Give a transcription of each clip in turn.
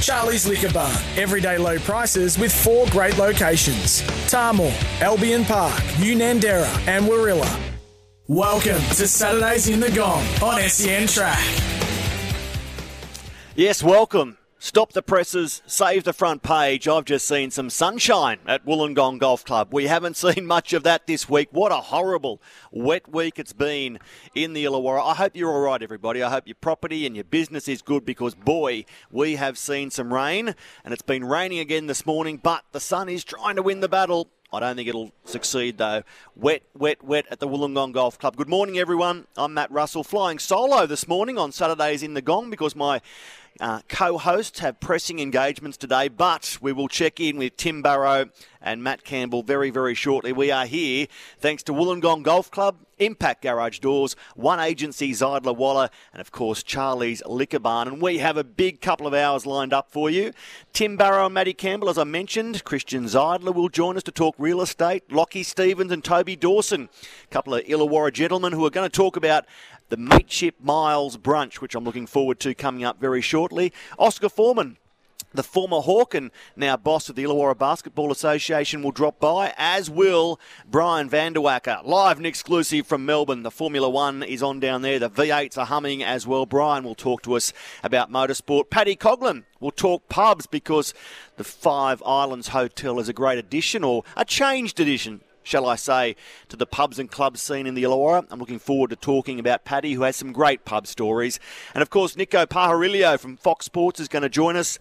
Charlie's Liquor Barn. Everyday low prices with four great locations Tahmoor, Albion Park, Unanderra, and Warilla. Welcome to Saturdays in the Gong on SEN Track. Yes, welcome. Stop the presses, save the front page. I've just seen some sunshine at Wollongong Golf Club. We haven't seen much of that this week. What a horrible wet week it's been in the Illawarra. I hope you're all right, everybody. I hope your property and your business is good because, boy, we have seen some rain and it's been raining again this morning, but the sun is trying to win the battle. I don't think it'll succeed though. Wet, wet, wet at the Wollongong Golf Club. Good morning, everyone. I'm Matt Russell, flying solo this morning on Saturdays in the Gong because my uh, co hosts have pressing engagements today, but we will check in with Tim Barrow and Matt Campbell very, very shortly. We are here thanks to Wollongong Golf Club, Impact Garage Doors, One Agency Zeidler Waller, and of course Charlie's Liquor Barn. And we have a big couple of hours lined up for you. Tim Barrow and Matty Campbell, as I mentioned, Christian Zeidler will join us to talk real estate, Lockie Stevens and Toby Dawson, a couple of Illawarra gentlemen who are going to talk about the Mateship Miles brunch, which I'm looking forward to coming up very shortly. Oscar Forman the former Hawk and now boss of the Illawarra Basketball Association will drop by, as will Brian Vanderwacker. Live and exclusive from Melbourne. The Formula One is on down there. The V8s are humming as well. Brian will talk to us about motorsport. Paddy Coughlin will talk pubs because the Five Islands Hotel is a great addition or a changed edition shall I say, to the pubs and clubs scene in the Illawarra. I'm looking forward to talking about Paddy, who has some great pub stories. And of course, Nico Pajarillo from Fox Sports is going to join us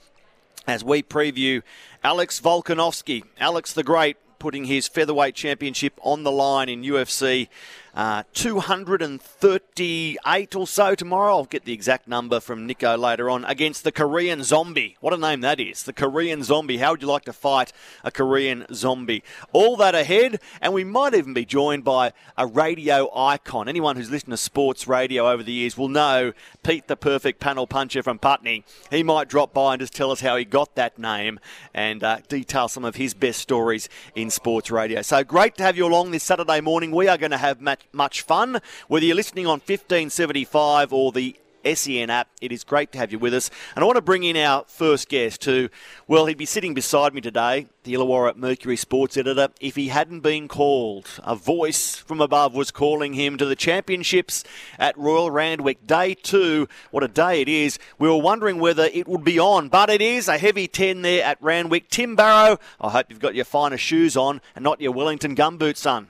as we preview Alex Volkanovski. Alex the Great putting his featherweight championship on the line in UFC uh, 238 or so tomorrow. I'll get the exact number from Nico later on against the Korean Zombie. What a name that is. The Korean Zombie. How would you like to fight a Korean Zombie? All that ahead, and we might even be joined by a radio icon. Anyone who's listened to sports radio over the years will know Pete the Perfect Panel Puncher from Putney. He might drop by and just tell us how he got that name and uh, detail some of his best stories in sports radio. So great to have you along this Saturday morning. We are going to have Matt much fun. Whether you're listening on 1575 or the SEN app. It is great to have you with us. And I want to bring in our first guest who, well, he'd be sitting beside me today, the Illawarra Mercury sports editor, if he hadn't been called. A voice from above was calling him to the championships at Royal Randwick. Day two. What a day it is. We were wondering whether it would be on, but it is a heavy 10 there at Randwick. Tim Barrow, I hope you've got your finer shoes on and not your Wellington gumboots, son.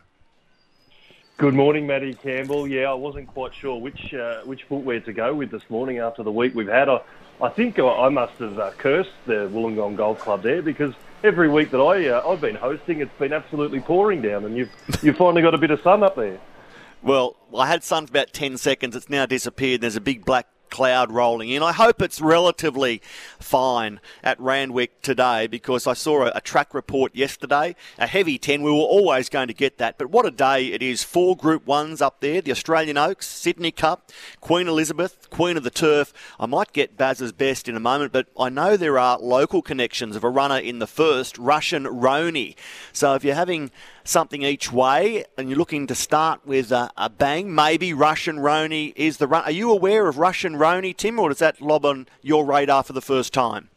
Good morning, Matty Campbell. Yeah, I wasn't quite sure which uh, which footwear to go with this morning after the week we've had. I, I think I must have uh, cursed the Wollongong Golf Club there because every week that I uh, I've been hosting, it's been absolutely pouring down, and you've you've finally got a bit of sun up there. Well, I had sun for about ten seconds. It's now disappeared. There's a big black cloud rolling in. I hope it's relatively fine at Randwick today because I saw a, a, track report yesterday, a heavy 10. We were always going to get that, but what a day it is. Four Group 1s up there the Australian Oaks, Sydney Cup, Queen Elizabeth, Queen of the Turf. I might get Baz's best in a moment, but I know there are local connections of a runner in the first, Russian Roni. So if you're having something each way and you're looking to start with a, a bang, maybe Russian Roni is the run. Are you aware of Russian Roni, Tim, or does that lob on your radar for the first time?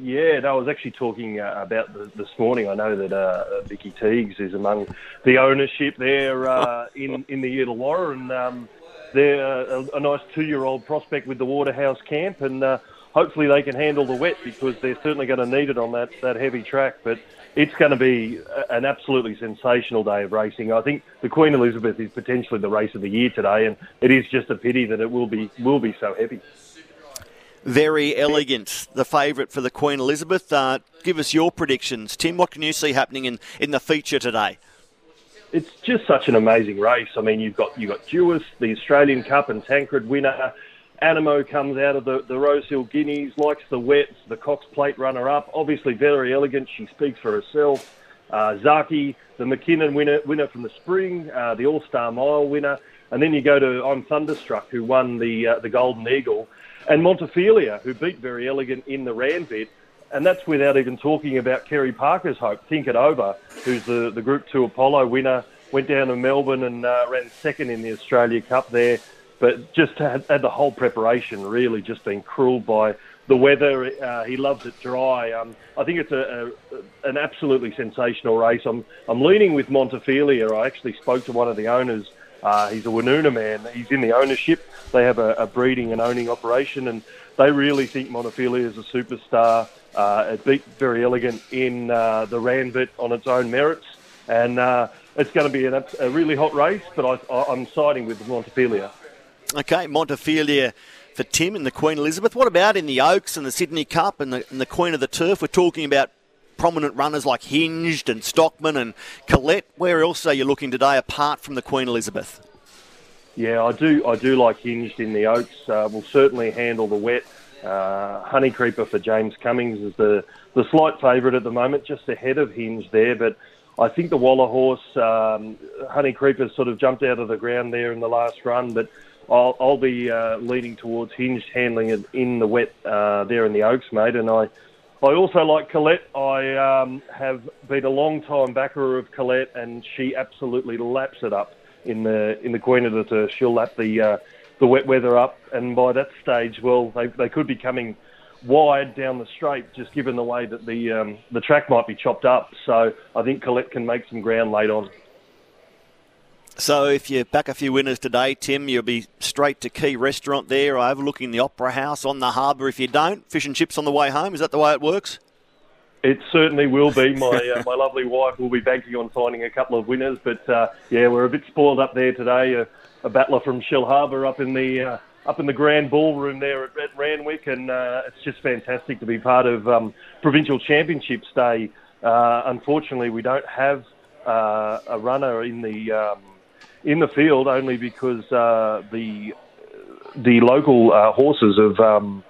Yeah, no, I was actually talking uh, about the, this morning. I know that uh, Vicky Teagues is among the ownership there uh, in in the Illawarra, and um, they're a, a nice two-year-old prospect with the Waterhouse camp, and uh, hopefully they can handle the wet because they're certainly going to need it on that, that heavy track. But it's going to be an absolutely sensational day of racing. I think the Queen Elizabeth is potentially the race of the year today, and it is just a pity that it will be will be so heavy. Verry Elegant, the favourite for the Queen Elizabeth. Uh, give us your predictions, Tim. What can you see happening in, in the feature today? It's just such an amazing race. I mean, you've got you've got Duais, the Australian Cup and Tancred winner. Anamoe comes out of the, the Rosehill Guineas, likes the wets, the Cox Plate runner-up. Obviously Verry Elegant. She speaks for herself. Uh, Zaaki, the Mackinnon winner, winner from the spring, uh, the All-Star Mile winner. And then you go to I'm Thunderstruck, who won the uh, the Golden Eagle, and Montefilia, who beat Verry Elegant in the Rand Randwick. And that's without even talking about Kerry Parker's hope, Think It Over, who's the, the Group 2 Apollo winner, went down to Melbourne and uh, ran second in the Australia Cup there but just had, had the whole preparation really just been cruel by the weather. Uh, he loves it dry. Um, I think it's a, a, an absolutely sensational race. I'm I'm leaning with Montefilia. I actually spoke to one of the owners. Uh, he's a Woonona man. He's in the ownership. They have a, a breeding and owning operation, and they really think Montefilia is a superstar. Uh, it beat Verry Elegant in uh, the Randwick on its own merits, and uh, it's going to be an, a really hot race. But I, I'm siding with Montefilia. Okay, Montefilia for Tim and the Queen Elizabeth. What about in the Oaks and the Sydney Cup and the, and the Queen of the Turf? We're talking about prominent runners like Hinged and Stockman and Colette. Where else are you looking today apart from the Queen Elizabeth? Yeah, I do. I do like Hinged in the Oaks. Uh, will certainly handle the wet. Uh, Honey Creeper for James Cummings is the the slight favourite at the moment, just ahead of Hinged there. But I think the Waller horse, um, Honey Creeper, sort of jumped out of the ground there in the last run, but I'll, I'll be uh, leaning towards hinged handling it in the wet uh, there in the Oaks, mate. And I, I also like Colette. I um, have been a long time backer of Colette, and she absolutely laps it up in the in the Queen of the Turf. She'll lap the uh, the wet weather up, and by that stage, well, they they could be coming wide down the straight, just given the way that the um, the track might be chopped up. So I think Colette can make some ground late on. So if you back a few winners today, Tim, you'll be straight to Quay Restaurant there, overlooking the Opera House on the harbour. If you don't, fish and chips on the way home. Is that the way it works? It certainly will be. My uh, my lovely wife will be banking on finding a couple of winners, but uh, yeah, we're a bit spoiled up there today. A, a battler from Shellharbour up in the uh, up in the grand ballroom there at, at Randwick, and uh, it's just fantastic to be part of um, provincial championships day. Uh, unfortunately, we don't have uh, a runner in the um, in the field only because uh, the the local uh, horses have um,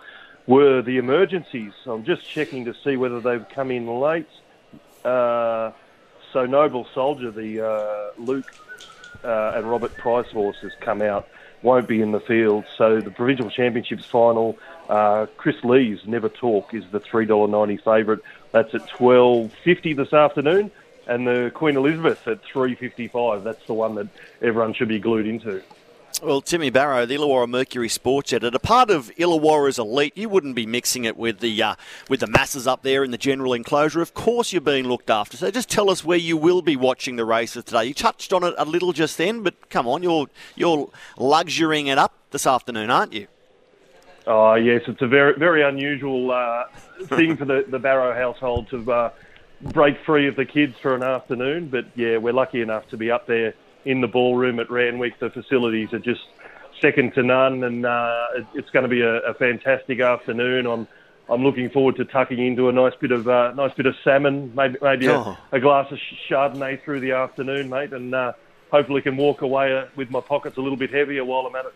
were the emergencies. I'm just checking to see whether they've come in late. Uh, so Noble Soldier, the uh, Luke uh, and Robert Price horses come out, won't be in the field. So the provincial championships final, uh, Chris Lee's Never Talk is the three dollar ninety favourite. That's at twelve fifty this afternoon and the Queen Elizabeth at 3.55. That's the one that everyone should be glued into. Well, Timmy Barrow, the Illawarra Mercury Sports Editor, part of Illawarra's elite, you wouldn't be mixing it with the uh, with the masses up there in the general enclosure. Of course, you're being looked after. So just tell us where you will be watching the races today. You touched on it a little just then, but come on, you're you're luxurying it up this afternoon, aren't you? Oh yes, it's a very very unusual uh, thing for the, the Barrow household to uh, break free of the kids for an afternoon. But yeah, we're lucky enough to be up there in the ballroom at Randwick. The facilities are just second to none, and uh, it's going to be a, a, fantastic afternoon. I'm I'm looking forward to tucking into a nice bit of uh, nice bit of salmon, maybe maybe oh. a, a, glass of Chardonnay through the afternoon, mate, and uh, hopefully can walk away uh, with my pockets a little bit heavier while I'm at it.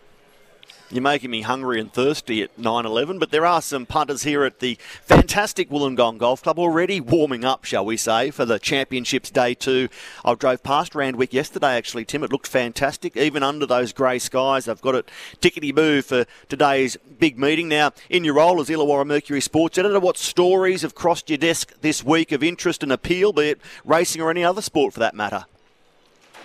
You're making me hungry and thirsty at 9.11, but there are some punters here at the fantastic Wollongong Golf Club already warming up, shall we say, for the Championships Day 2. I drove past Randwick yesterday, actually, Tim. It looked fantastic, even under those grey skies. I've got it tickety-boo for today's big meeting. Now, in your role as Illawarra Mercury Sports Editor, what stories have crossed your desk this week of interest and appeal, be it racing or any other sport for that matter?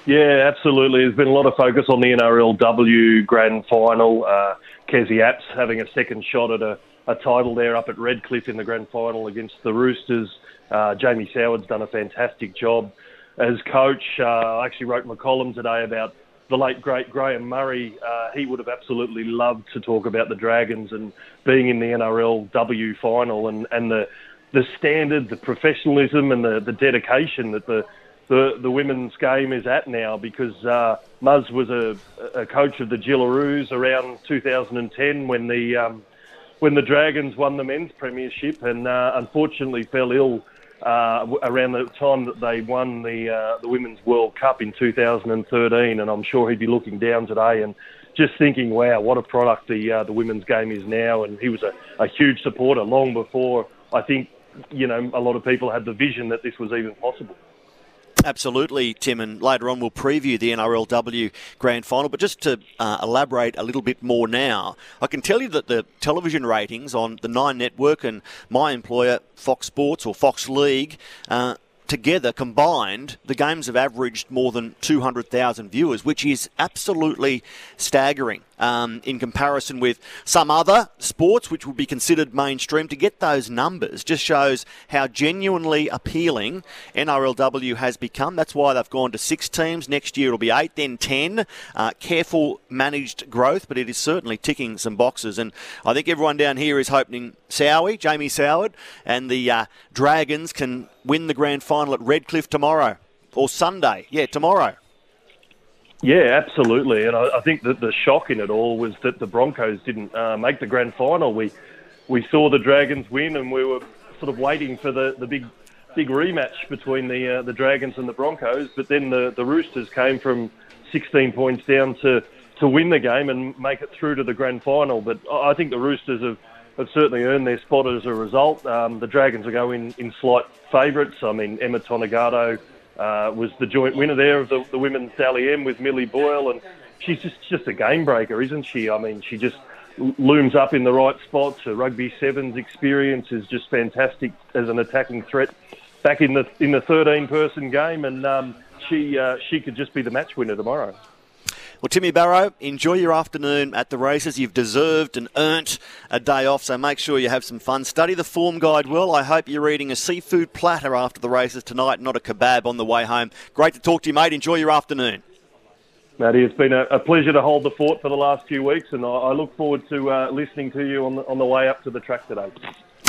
Yeah, absolutely. There's been a lot of focus on the NRLW Grand Final. Uh, Kezie Apps having a second shot at a, a title there up at Redcliffe in the Grand Final against the Roosters. Uh, Jamie Soward's done a fantastic job as coach. Uh, I actually wrote my column today about the late great Graham Murray, uh, he would have absolutely loved to talk about the Dragons and being in the NRLW final and, and the the standard, the professionalism, and the, the dedication that the, the the women's game is at now. Because uh, Muzz was a, a coach of the Jillaroos around 2010 when the um, when the Dragons won the men's premiership, and uh, unfortunately fell ill uh, around the time that they won the uh, the Women's World Cup in 2013, and I'm sure he'd be looking down today and just thinking, wow, what a product the uh, the women's game is now. And he was a, a huge supporter long before I think you know a lot of people had the vision that this was even possible. Absolutely, Tim, and later on we'll preview the NRLW Grand Final. But just to uh, elaborate a little bit more now, I can tell you that the television ratings on the Nine Network and my employer, Fox Sports or Fox League, uh, together combined, the games have averaged more than 200,000 viewers, which is absolutely staggering um, in comparison with some other sports which would be considered mainstream. To get those numbers just shows how genuinely appealing NRLW has become. That's why they've gone to six teams. Next year it'll be eight, then ten. Uh, careful managed growth, but it is certainly ticking some boxes. And I think everyone down here is hoping Sowie, Jamie Soward, and the uh, Dragons can win the grand final at Redcliffe tomorrow or Sunday. Yeah, tomorrow. Yeah, absolutely. And I, I, think that the shock in it all was that the Broncos didn't uh, make the grand final. We we saw the Dragons win, and we were sort of waiting for the, the big big rematch between the uh, the Dragons and the Broncos. But then the, the Roosters came from 16 points down to to win the game and make it through to the grand final. But I think the Roosters have, have certainly earned their spot as a result. Um, the Dragons are going in slight favourites. I mean, Emma Tonegato uh, was the joint winner there of the, the women's Dally M with Millie Boyle, and she's just just a game breaker, isn't she? I mean, she just looms up in the right spots. Her rugby sevens experience is just fantastic as an attacking threat back in the in the 13 person game, and um, she uh, she could just be the match winner tomorrow. Well, Timmy Barrow, enjoy your afternoon at the races. You've deserved and earned a day off, so make sure you have some fun. Study the form guide well. I hope you're eating a seafood platter after the races tonight, not a kebab on the way home. Great to talk to you, mate. Enjoy your afternoon. Matty, it's been a, a pleasure to hold the fort for the last few weeks, and I, I look forward to uh, listening to you on the, on the way up to the track today.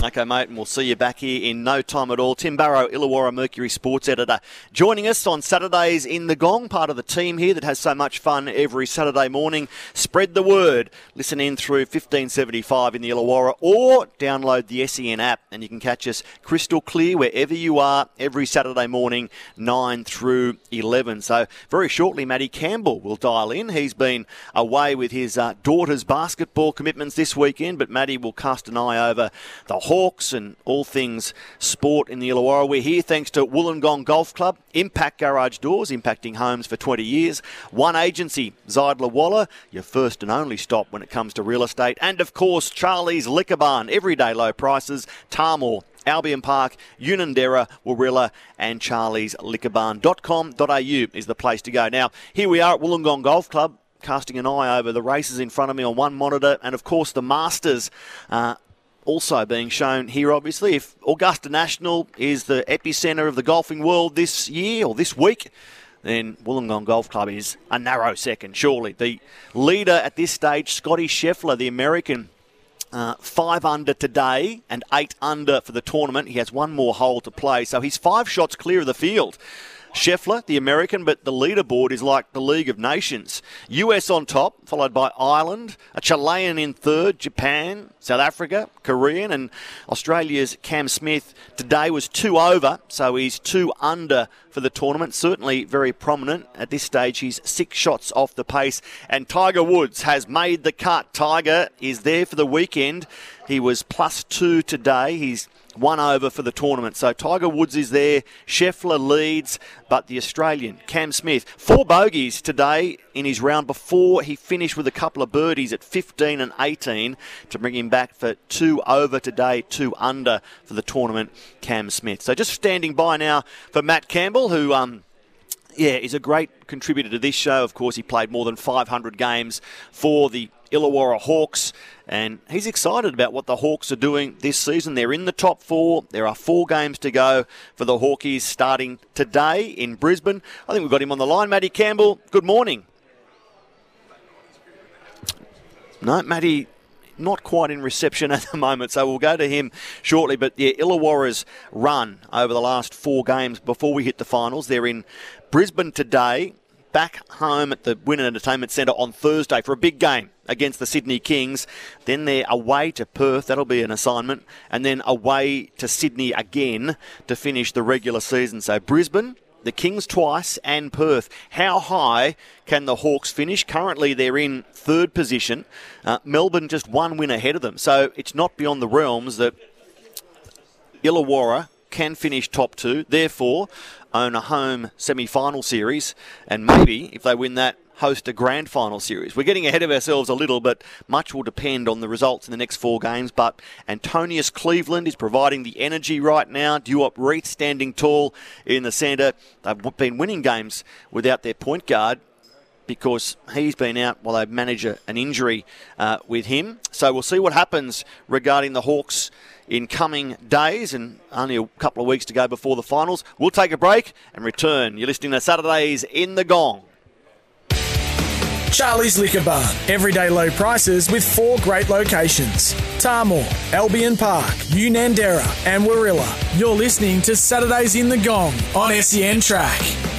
Okay, mate, and we'll see you back here in no time at all. Tim Barrow, Illawarra Mercury sports editor, joining us on Saturdays in the Gong, part of the team here that has so much fun every Saturday morning. Spread the word. Listen in through 1575 in the Illawarra or download the SEN app and you can catch us crystal clear wherever you are every Saturday morning, 9 through 11. So, very shortly, Matty Campbell will dial in. He's been away with his uh, daughter's basketball commitments this weekend, but Matty will cast an eye over the Hawks and all things sport in the Illawarra. We're here thanks to Wollongong Golf Club, Impact Garage Doors, impacting homes for 20 years, One Agency, Zeidler Waller, your first and only stop when it comes to real estate, and of course Charlie's Liquor Barn, everyday low prices, Tahmoor, Albion Park, Unanderra, Warilla, and Charlie's Liquor Liquorbarn.com.au is the place to go. Now, here we are at Wollongong Golf Club casting an eye over the races in front of me on one monitor, and of course the Masters uh, also being shown here, obviously. If Augusta National is the epicentre of the golfing world this year or this week, then Wollongong Golf Club is a narrow second, surely. The leader at this stage, Scotty Scheffler, the American, uh, five under today and eight under for the tournament. He has one more hole to play, so he's five shots clear of the field. Scheffler, the American, but the leaderboard is like the League of Nations. US on top, followed by Ireland, a Chilean in third, Japan, South Africa, Korean, and Australia's Cam Smith today was two over, so he's two under for the tournament. Certainly very prominent at this stage. He's six shots off the pace, and Tiger Woods has made the cut. Tiger is there for the weekend. He was plus two today. He's one over for the tournament. So Tiger Woods is there, Scheffler leads, but the Australian, Cam Smith, four bogeys today in his round before he finished with a couple of birdies at 15 and 18 to bring him back for two over today, two under for the tournament, Cam Smith. So just standing by now for Matt Campbell, who. Um, yeah, is a great contributor to this show. Of course, he played more than 500 games for the Illawarra Hawks, and he's excited about what the Hawks are doing this season. They're in the top four. There are four games to go for the Hawkies starting today in Brisbane. I think we've got him on the line. Matty Campbell, good morning. No, Matty, not quite in reception at the moment, so we'll go to him shortly. But yeah, Illawarra's run over the last four games before we hit the finals. They're in Brisbane today, back home at the Win Entertainment Centre on Thursday for a big game against the Sydney Kings. Then they're away to Perth, that'll be an assignment, and then away to Sydney again to finish the regular season. So Brisbane, the Kings twice, and Perth. How high can the Hawks finish? Currently, they're in third position. Uh, Melbourne just one win ahead of them. So it's not beyond the realms that Illawarra can finish top two, therefore own a home semi-final series, and maybe if they win that, host a grand final series. We're getting ahead of ourselves a little, but much will depend on the results in the next four games. But Antonius Cleveland is providing the energy right now. Duop Reath standing tall in the centre. They've been winning games without their point guard because he's been out while they manage a, an injury uh, with him. So we'll see what happens regarding the Hawks in coming days and only a couple of weeks to go before the finals. We'll take a break and return. You're listening to Saturdays in the Gong. Charlie's Liquor Barn. Everyday low prices with four great locations Tahmoor, Albion Park, Unanderra, and Warilla. You're listening to Saturdays in the Gong on SEN Track.